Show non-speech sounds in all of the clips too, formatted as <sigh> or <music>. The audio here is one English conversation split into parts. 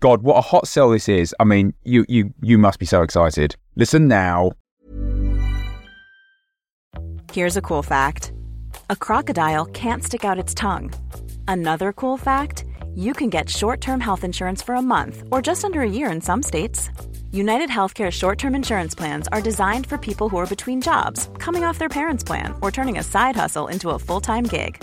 God, what a hot sell this is. I mean, you you you must be so excited. Listen now. Here's a cool fact. A crocodile can't stick out its tongue. Another cool fact, you can get short-term health insurance for a month or just under a year in some states. United Healthcare short term insurance plans are designed for people who are between jobs, coming off their parents' plan, or turning a side hustle into a full time gig.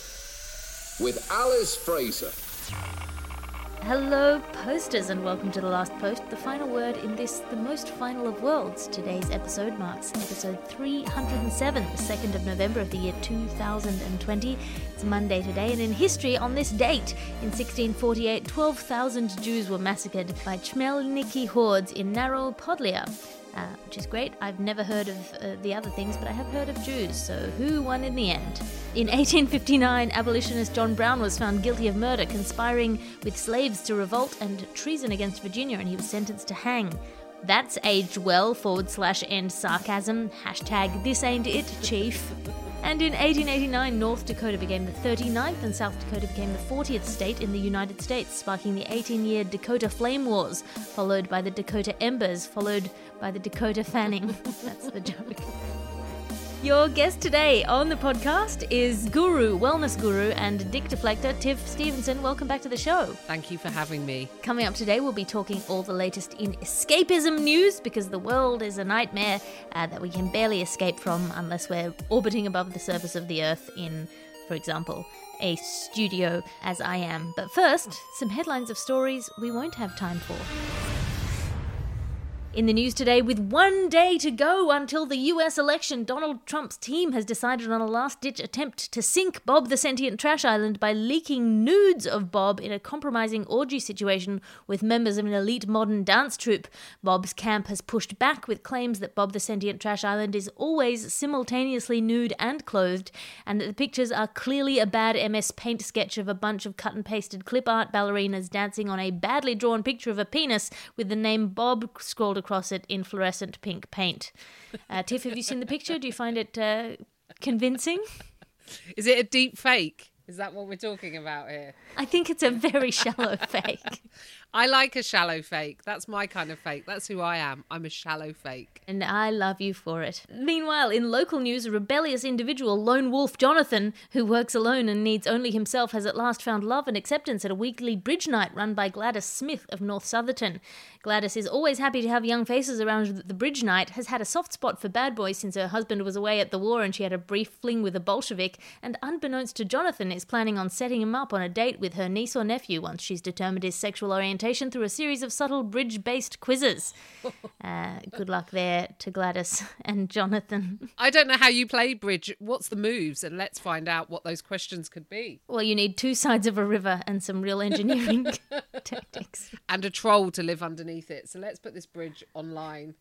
with Alice Fraser. Hello, posters, and welcome to The Last Post, the final word in this, the most final of worlds. Today's episode marks episode 307, the 2nd of November of the year 2020. It's Monday today, and in history, on this date, in 1648, 12,000 Jews were massacred by Chmielnicki hordes in Naropodlia. Uh, which is great. I've never heard of uh, the other things, but I have heard of Jews, so who won in the end? In <laughs> 1859, abolitionist John Brown was found guilty of murder, conspiring with slaves to revolt, and treason against Virginia, and he was sentenced to hang. That's aged well, forward slash end sarcasm, hashtag this ain't it, chief. And in 1889, North Dakota became the 39th and South Dakota became the 40th state in the United States, sparking the 18 year Dakota Flame Wars, followed by the Dakota Embers, followed by the Dakota Fanning. <laughs> That's the joke. Your guest today on the podcast is Guru, Wellness Guru, and Dick Deflector, Tiff Stevenson. Welcome back to the show. Thank you for having me. Coming up today, we'll be talking all the latest in escapism news because the world is a nightmare uh, that we can barely escape from unless we're orbiting above the surface of the Earth in, for example, a studio as I am. But first, some headlines of stories we won't have time for. In the news today, with one day to go until the US election, Donald Trump's team has decided on a last ditch attempt to sink Bob the Sentient Trash Island by leaking nudes of Bob in a compromising orgy situation with members of an elite modern dance troupe. Bob's camp has pushed back with claims that Bob the Sentient Trash Island is always simultaneously nude and clothed, and that the pictures are clearly a bad MS Paint sketch of a bunch of cut and pasted clip art ballerinas dancing on a badly drawn picture of a penis with the name Bob scrawled across it in fluorescent pink paint. Uh, Tiff, have you seen the picture? Do you find it uh, convincing? Is it a deep fake? Is that what we're talking about here? I think it's a very shallow <laughs> fake. I like a shallow fake. That's my kind of fake. That's who I am. I'm a shallow fake. And I love you for it. Meanwhile, in local news, a rebellious individual, Lone Wolf Jonathan, who works alone and needs only himself, has at last found love and acceptance at a weekly bridge night run by Gladys Smith of North Southerton. Gladys is always happy to have young faces around the bridge night, has had a soft spot for bad boys since her husband was away at the war and she had a brief fling with a Bolshevik, and unbeknownst to Jonathan, is planning on setting him up on a date with her niece or nephew once she's determined his sexual orientation through a series of subtle bridge based quizzes. <laughs> Uh, good luck there to Gladys <laughs> and Jonathan. I don't know how you play bridge. What's the moves? And let's find out what those questions could be. Well, you need two sides of a river and some real <laughs> engineering tactics. And a troll to live underneath it. So let's put this bridge online.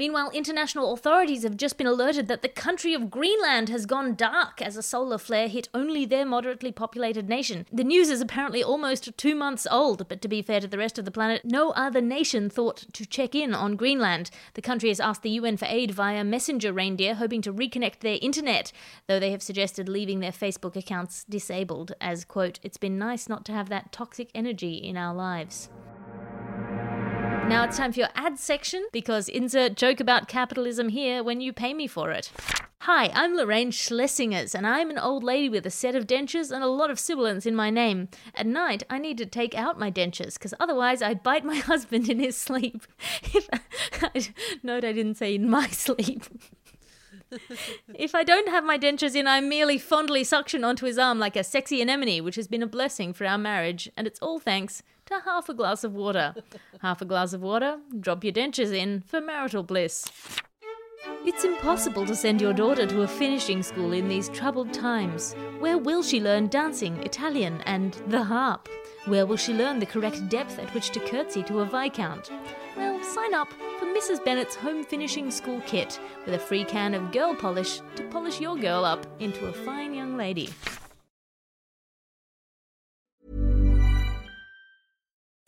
Meanwhile, international authorities have just been alerted that the country of Greenland has gone dark as a solar flare hit only their moderately populated nation. The news is apparently almost two months old, but to be fair to the rest of the planet, no other nation thought to check in on Greenland. The country has asked the UN for aid via messenger reindeer, hoping to reconnect their internet, though they have suggested leaving their Facebook accounts disabled, as, quote, it's been nice not to have that toxic energy in our lives. Now it's time for your ad section because insert joke about capitalism here when you pay me for it. Hi, I'm Lorraine Schlesingers, and I'm an old lady with a set of dentures and a lot of sibilants in my name. At night, I need to take out my dentures, because otherwise I bite my <laughs> husband in his sleep. <laughs> Note I didn't say in my <laughs> sleep. if I don't have my dentures in, I merely fondly suction onto his arm like a sexy anemone, which has been a blessing for our marriage, and it's all thanks to half a glass of water. half a glass of water, drop your dentures in for marital bliss. It's impossible to send your daughter to a finishing school in these troubled times. Where will she learn dancing, Italian, and the harp? Where will she learn the correct depth at which to curtsy to a Viscount? Well, sign up for Mrs. Bennett's home finishing school kit with a free can of girl polish to polish your girl up into a fine young lady.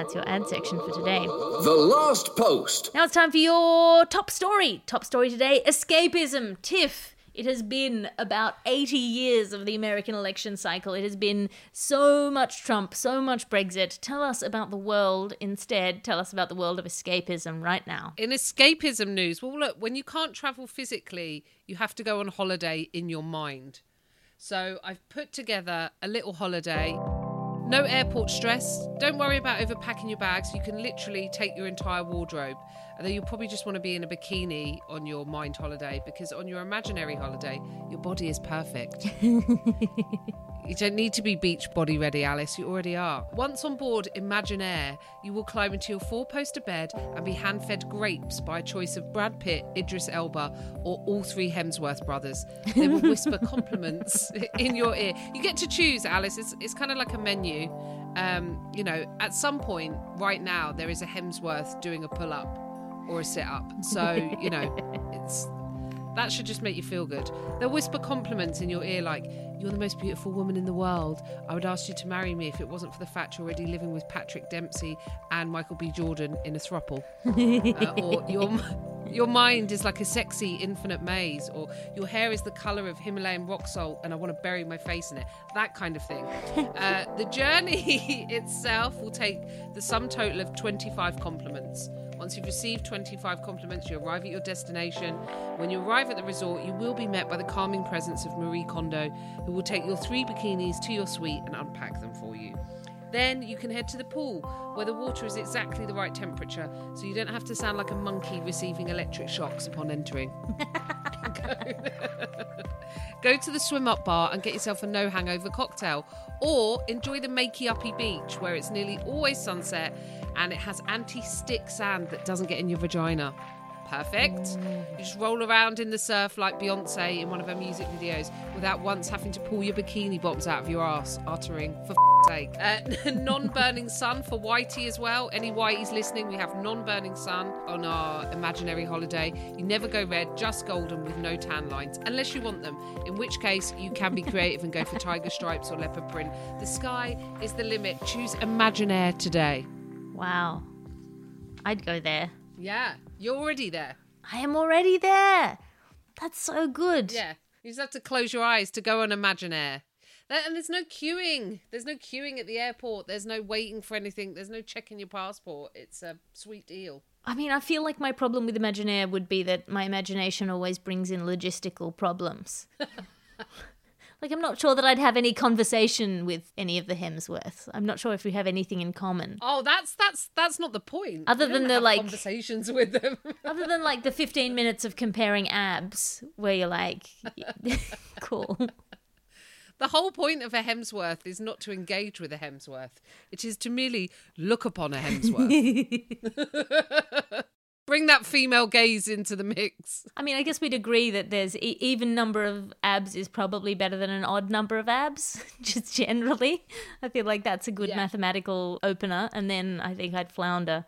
That's your ad section for today. The Last Post. Now it's time for your top story. Top story today escapism. Tiff. It has been about 80 years of the American election cycle. It has been so much Trump, so much Brexit. Tell us about the world instead. Tell us about the world of escapism right now. In escapism news, well, look, when you can't travel physically, you have to go on holiday in your mind. So I've put together a little holiday. No airport stress. Don't worry about overpacking your bags. You can literally take your entire wardrobe. Although you'll probably just want to be in a bikini on your mind holiday because on your imaginary holiday, your body is perfect. <laughs> you don't need to be beach body ready, Alice. You already are. Once on board ImagineAir, you will climb into your four poster bed and be hand fed grapes by a choice of Brad Pitt, Idris Elba, or all three Hemsworth brothers. They will whisper <laughs> compliments in your ear. You get to choose, Alice. It's, it's kind of like a menu. Um, you know, at some point right now, there is a Hemsworth doing a pull up or a sit up. So, you know, <laughs> it's that should just make you feel good. They'll whisper compliments in your ear like, You're the most beautiful woman in the world. I would ask you to marry me if it wasn't for the fact you're already living with Patrick Dempsey and Michael B. Jordan in a thruple. <laughs> uh, or your, your mind is like a sexy infinite maze. Or your hair is the colour of Himalayan rock salt and I want to bury my face in it. That kind of thing. <laughs> Uh, the journey <laughs> itself will take the sum total of 25 compliments. Once you've received 25 compliments, you arrive at your destination. When you arrive at the resort, you will be met by the calming presence of Marie Kondo, who will take your three bikinis to your suite and unpack them for you. Then you can head to the pool, where the water is exactly the right temperature, so you don't have to sound like a monkey receiving electric shocks upon entering. <laughs> <laughs> Go to the swim up bar and get yourself a no hangover cocktail. Or enjoy the makey uppy beach where it's nearly always sunset and it has anti stick sand that doesn't get in your vagina. Perfect. You just roll around in the surf like Beyonce in one of her music videos without once having to pull your bikini bottoms out of your ass, uttering, for f- sake. Uh, <laughs> non burning sun for Whitey as well. Any Whiteys listening, we have non burning sun on our imaginary holiday. You never go red, just golden with no tan lines, unless you want them, in which case you can be creative and go for <laughs> tiger stripes or leopard print. The sky is the limit. Choose ImagineAir today. Wow. I'd go there. Yeah, you're already there. I am already there. That's so good. Yeah. You just have to close your eyes to go on ImagineAir. There- And there's no queuing. There's no queuing at the airport. There's no waiting for anything. There's no checking your passport. It's a sweet deal. I mean, I feel like my problem with ImagineAir would be that my imagination always brings in logistical problems. <laughs> like, I'm not sure that I'd have any conversation with any of the Hemsworths. I'm not sure if we have anything in common. Oh, that's that's that's not the point. Other don't than the, like- conversations <laughs> with them. Other than like the 15 minutes of comparing abs, where you're like, <laughs> cool. the whole point of a Hemsworth is not to engage with a Hemsworth. It is to merely look upon a Hemsworth. <laughs> Bring that female gaze into the mix. I mean, I guess we'd agree that there's e- even number of abs is probably better than an odd number of abs, <laughs> just generally. I feel like that's a good Yeah. mathematical opener, and then I think I'd flounder,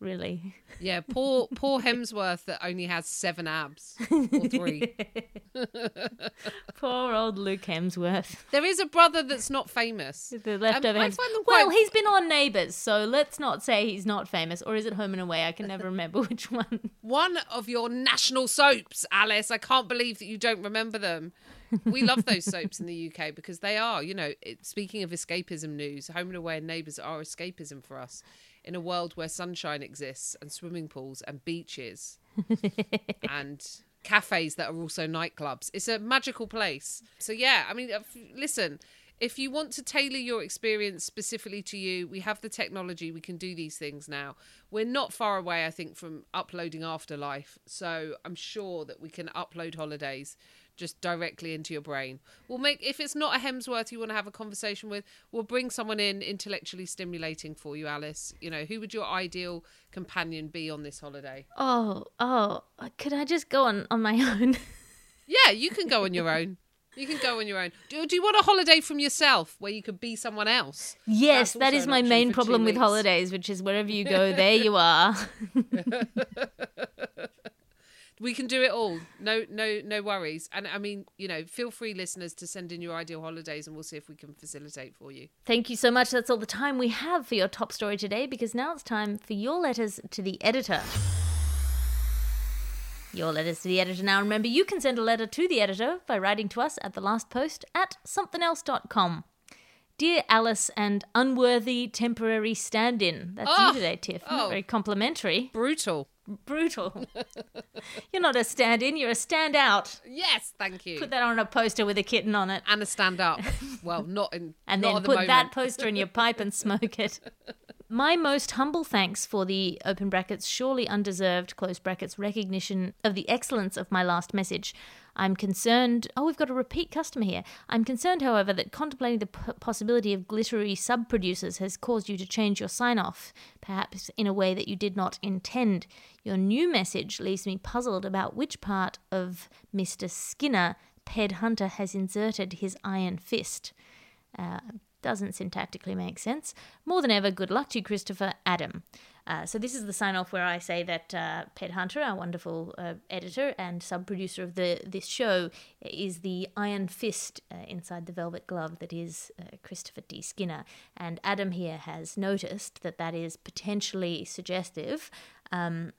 really. Yeah, poor poor Hemsworth that only has seven abs <laughs> or three. <laughs> Poor old Luke Hemsworth. There is a brother that's not famous. The leftover Um, them Well, he's been on Neighbours, so let's not say he's not famous. Or is it Home and Away? I can never remember <laughs> which one. One of your national soaps, Alice. I can't believe that you don't remember them. We love those soaps in the UK because they are, you know, it, speaking of escapism news, Home and Away and Neighbours are escapism for us in a world where sunshine exists and swimming pools and beaches <laughs> and cafes that are also nightclubs. It's a magical place. So, yeah, I mean, uh, listen. If you want to tailor your experience specifically to you, we have the technology. We can do these things now. We're not far away, I think, from uploading Afterlife. So I'm sure that we can upload holidays just directly into your brain. We'll make, if it's not a Hemsworth you want to have a conversation with, we'll bring someone in intellectually stimulating for you, Alice. You know, who would your ideal companion be on this holiday? Oh, oh, could I just go on, on my <laughs> own? Yeah, you can go on your own. You can go on your own. Do, do you want a holiday from yourself where you could be someone else? yes, That's that is my main problem with holidays, which is wherever you go, there you are. <laughs> <laughs> We can do it all. No, no, no worries. And I mean, you know, feel free, listeners, to send in your ideal holidays, and we'll see if we can facilitate for you. Thank you so much. That's all the time we have for your top story today because now it's time for your letters to the editor. Your letters to the editor. Now, remember, you can send a letter to the editor by writing to us at the last post at somethingelse.com. Dear Alice and unworthy temporary stand in. That's Oh, you today, Tiff. Not oh. very complimentary. Brutal. Brutal. <laughs> you're not a stand in, you're a stand out. Yes, thank you. Put that on a poster with a kitten on it. and a stand up. <laughs> Well, not in. and not then the put moment. that poster in your pipe and smoke it. <laughs> My most humble thanks for the open brackets, surely undeserved close brackets recognition of the excellence of my last message. I'm concerned. Oh, we've got a repeat customer here. I'm concerned, however, that contemplating the p- possibility of glittery sub producers has caused you to change your sign off, perhaps in a way that you did not intend. Your new message leaves me puzzled about which part of Mr. Skinner Ped Hunter has inserted his iron fist. Uh, doesn't syntactically make sense. More than ever, good luck to you, Christopher Adam. Uh, so this is the sign off where I say that uh, Ped Hunter, our wonderful uh, editor and sub producer of the this show, is the iron fist uh, inside the velvet glove that is uh, Christopher D. Skinner. And Adam here has noticed that that is potentially suggestive. Um,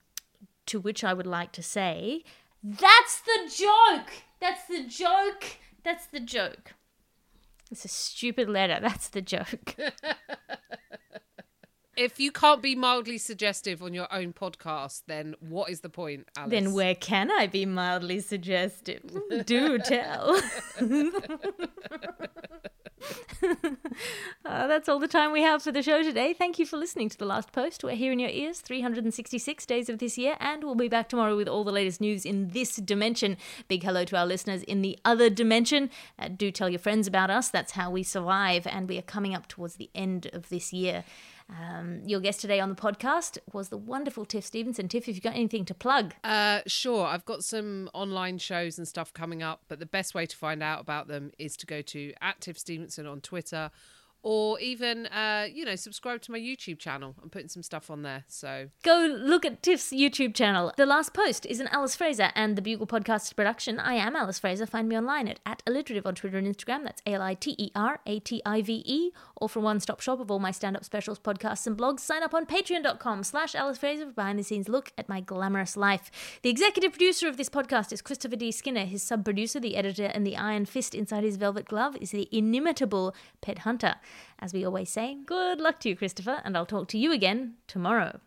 to which I would like to say, that's the joke. That's the joke. That's the joke. It's a stupid letter. <laughs> That's the joke. <laughs> If you can't be mildly suggestive on your own podcast, then what is the point, Alice? then where can I be mildly suggestive? Do tell. <laughs> Uh, that's all the time we have for the show today. Thank you for listening to The Last Post. We're here in your ears 366 days of this year, and we'll be back tomorrow with all the latest news in this dimension. Big hello to our listeners in the other dimension. Uh, do tell your friends about us. That's how we survive, and we are coming up towards the end of this year. Um, your guest today on the podcast was the wonderful Tiff Stevenson. Tiff, if you've got anything to plug, Uh, sure, I've got some online shows and stuff coming up, but the best way to find out about them is to go to at Tiff Stevenson on Twitter or even, uh, you know, subscribe to my YouTube channel. I'm putting some stuff on there. So go look at Tiff's YouTube channel. The last post is an Alice Fraser and the Bugle Podcast production. I am Alice Fraser. Find me online at, at alliterative on Twitter and Instagram. That's A L I T E R A T I V E. Or for one stop shop of all my stand up specials, podcasts, and blogs, sign up on patreon.com slash Alice Fraser for behind the scenes look at my glamorous life. The executive producer of this podcast is Christopher D. Skinner. His sub producer, the editor, and the iron fist inside his velvet glove is the inimitable Ped Hunter. As we always say, good luck to you, Christopher, and I'll talk to you again tomorrow.